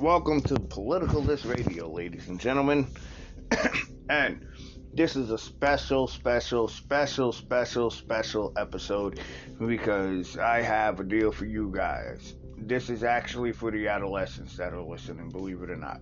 Welcome to Politicalist Radio, ladies and gentlemen. and this is a special, special, special, special, special episode because I have a deal for you guys. This is actually for the adolescents that are listening, believe it or not.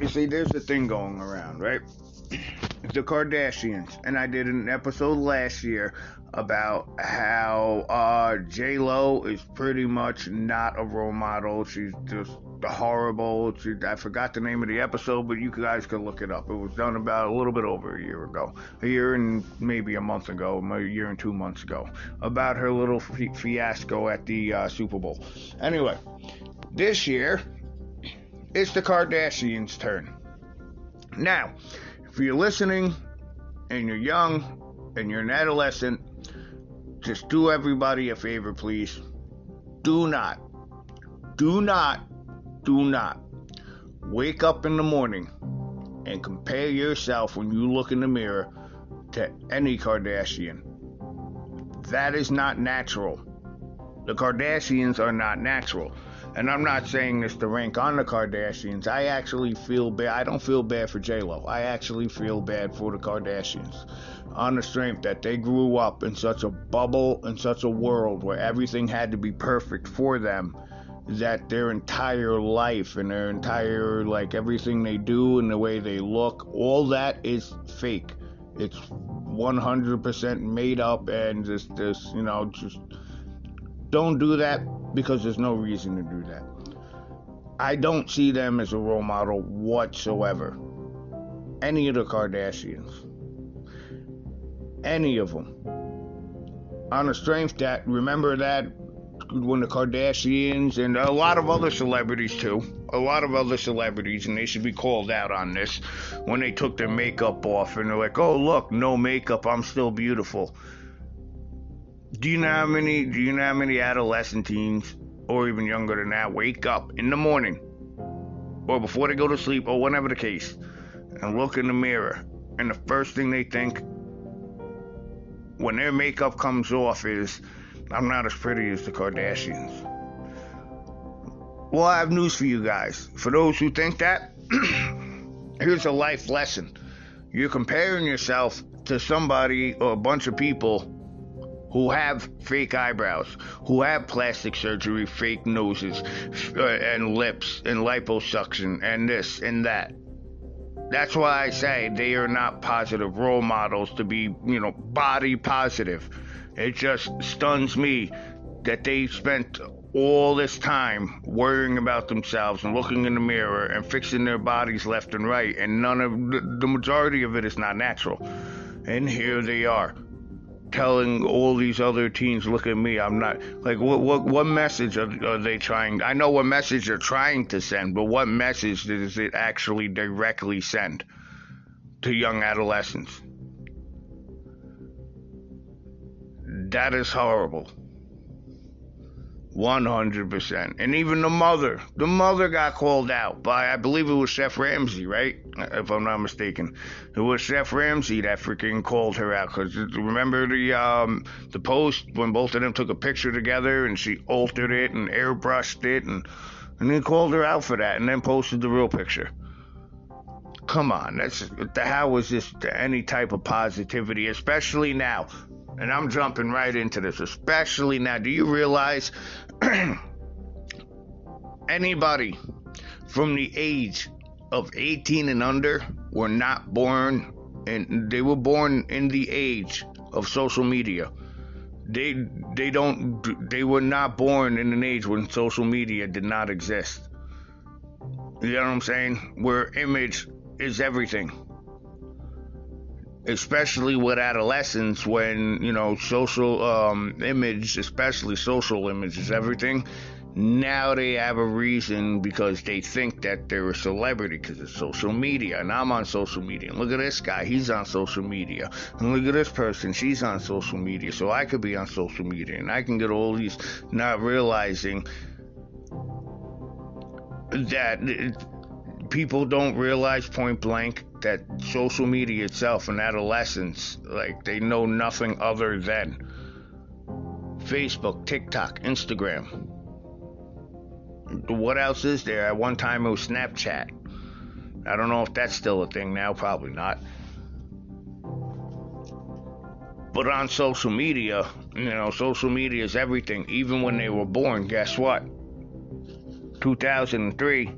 You see, there's a thing going around, right? the Kardashians, and I did an episode last year about how uh, J Lo is pretty much not a role model. She's just horrible. She, I forgot the name of the episode, but you guys can look it up. It was done about a little bit over a year ago, a year and maybe a month ago, a year and two months ago, about her little fiasco at the uh, Super Bowl. Anyway, this year it's the Kardashians' turn. Now, if you're listening and you're young and you're an adolescent, just do everybody a favor, please. Do not, do not, do not wake up in the morning and compare yourself when you look in the mirror to any Kardashian. That is not natural. The Kardashians are not natural. And I'm not saying this to rank on the Kardashians. I actually feel bad. I don't feel bad for J-Lo. I actually feel bad for the Kardashians on the strength that they grew up in such a bubble, in such a world where everything had to be perfect for them, that their entire life and their entire, like, everything they do and the way they look, all that is fake. It's 100% made up and just, this, you know, just don't do that because there's no reason to do that. I don't see them as a role model whatsoever. Any of the Kardashians any of them. On the strength that, remember that when the Kardashians and a lot of other celebrities too, a lot of other celebrities, and they should be called out on this when they took their makeup off and they're like, "Oh look, no makeup, I'm still beautiful." Do you know how many? Do you know how many adolescent teens, or even younger than that, wake up in the morning, or before they go to sleep, or whatever the case, and look in the mirror, and the first thing they think when their makeup comes off is I'm not as pretty as the Kardashians. Well, I have news for you guys. For those who think that, here's a life lesson. You're comparing yourself to somebody or a bunch of people who have fake eyebrows, who have plastic surgery, fake noses, uh, and lips, and liposuction, and this and that. That's why I say they are not positive role models to be, you know, body positive. It just stuns me that they spent all this time worrying about themselves and looking in the mirror and fixing their bodies left and right, and none of the majority of it is not natural. And here they are telling all these other teens, look at me, I'm not like what what what message are, are they trying? I know what message they're trying to send, but what message does it actually directly send to young adolescents? That is horrible. 100%. And even the mother, the mother got called out by, I believe it was Chef Ramsay, right? If I'm not mistaken. It was Chef Ramsay that freaking called her out. Because remember the, um, the post when both of them took a picture together and she altered it and airbrushed it and, and then called her out for that and then posted the real picture. Come on, that's how is this any type of positivity, especially now and I'm jumping right into this, especially now. Do you realize anybody from the age of 18 and under were not born and they were born in the age of social media. They they don't they were not born in an age when social media did not exist. You know what I'm saying? Where image is everything especially with adolescents when you know social um, image especially social image is everything now they have a reason because they think that they're a celebrity because of social media and i'm on social media and look at this guy he's on social media and look at this person she's on social media so i could be on social media and i can get all these not realizing that people don't realize point blank that social media itself and adolescents, like, they know nothing other than Facebook, TikTok, Instagram. What else is there? At one time it was Snapchat. I don't know if that's still a thing now, probably not. But on social media, you know, social media is everything. Even when they were born, guess what? 2003,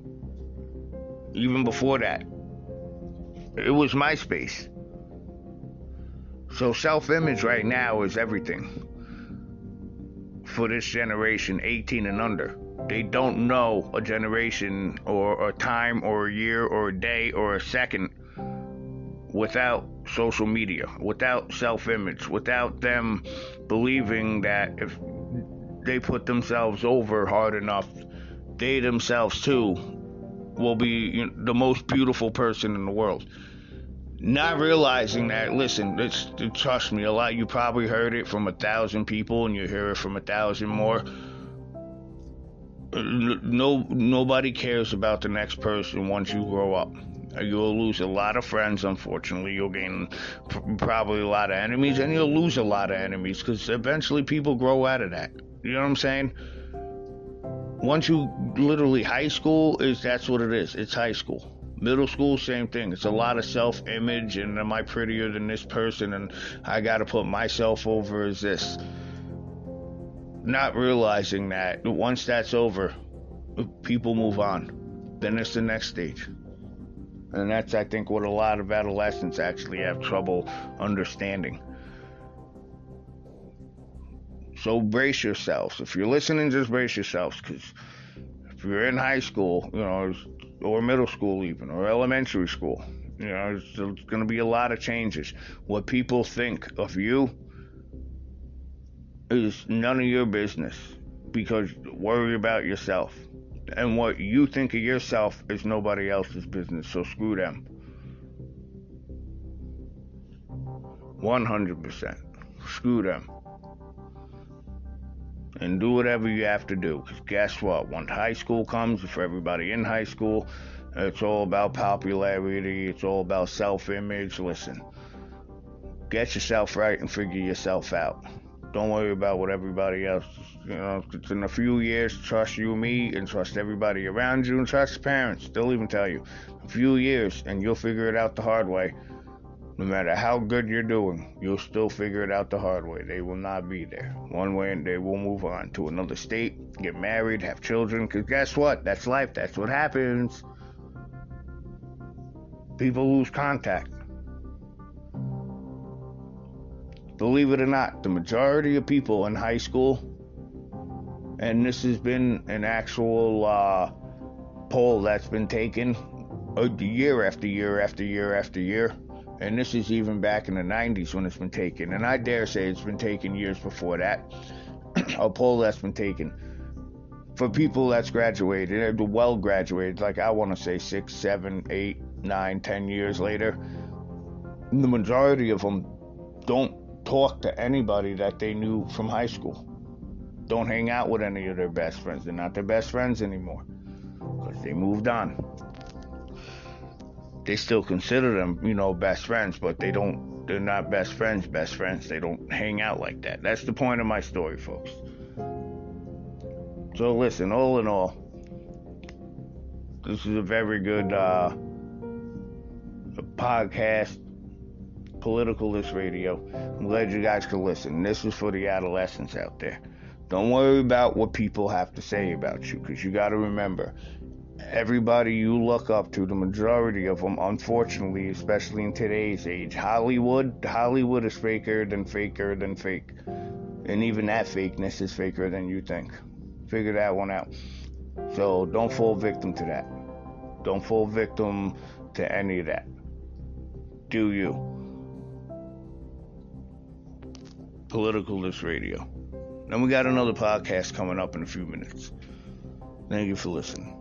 even before that, it was MySpace. So self image right now is everything for this generation, 18 and under. They don't know a generation or a time or a year or a day or a second without social media, without self image, without them believing that if they put themselves over hard enough, they themselves too will be the most beautiful person in the world. Not realizing that, listen, trust me, a lot, you probably heard it from a thousand people and you hear it from a thousand more. No, nobody cares about the next person once you grow up. You'll lose a lot of friends, unfortunately. You'll gain probably a lot of enemies, and you'll lose a lot of enemies because eventually people grow out of that. You know what I'm saying? Once you literally high school is that's what it is. It's high school. Middle school, same thing. It's a lot of self image and am I prettier than this person and I gotta put myself over as this. Not realizing that once that's over, people move on. Then it's the next stage. And that's, I think, what a lot of adolescents actually have trouble understanding. So brace yourselves. If you're listening, just brace yourselves because if you're in high school, you know, or middle school even, or elementary school, you know, there's going to be a lot of changes. What people think of you is none of your business because worry about yourself. And what you think of yourself is nobody else's business, so screw them. 100%. Screw them. And do whatever you have to do. Because guess what? When high school comes, for everybody in high school, it's all about popularity, it's all about self image. Listen, get yourself right and figure yourself out. Don't worry about what everybody else, you know, it's in a few years, trust you, me, and trust everybody around you, and trust parents. They'll even tell you. A few years, and you'll figure it out the hard way. No matter how good you're doing, you'll still figure it out the hard way. They will not be there. One way, and they will move on to another state, get married, have children, because guess what? That's life. That's what happens. People lose contact. believe it or not, the majority of people in high school, and this has been an actual uh, poll that's been taken uh, year after year after year after year, and this is even back in the 90s when it's been taken, and I dare say it's been taken years before that. a poll that's been taken for people that's graduated, uh, well graduated, like I want to say six, seven, eight, nine, ten years later, the majority of them don't talk to anybody that they knew from high school. Don't hang out with any of their best friends. They're not their best friends anymore because they moved on. They still consider them, you know, best friends, but they don't. They're not best friends. Best friends. They don't hang out like that. That's the point of my story, folks. So listen, all in all, this is a very good uh, podcast Politicalist Radio. I'm glad you guys could listen. This is for the adolescents out there. Don't worry about what people have to say about you, because you got to remember, everybody you look up to, the majority of them, unfortunately, especially in today's age, Hollywood, Hollywood is faker than faker than fake. And even that fakeness is faker than you think. Figure that one out. So don't fall victim to that. Don't fall victim to any of that. Do you? Politicalist Radio. Then we got another podcast coming up in a few minutes. Thank you for listening.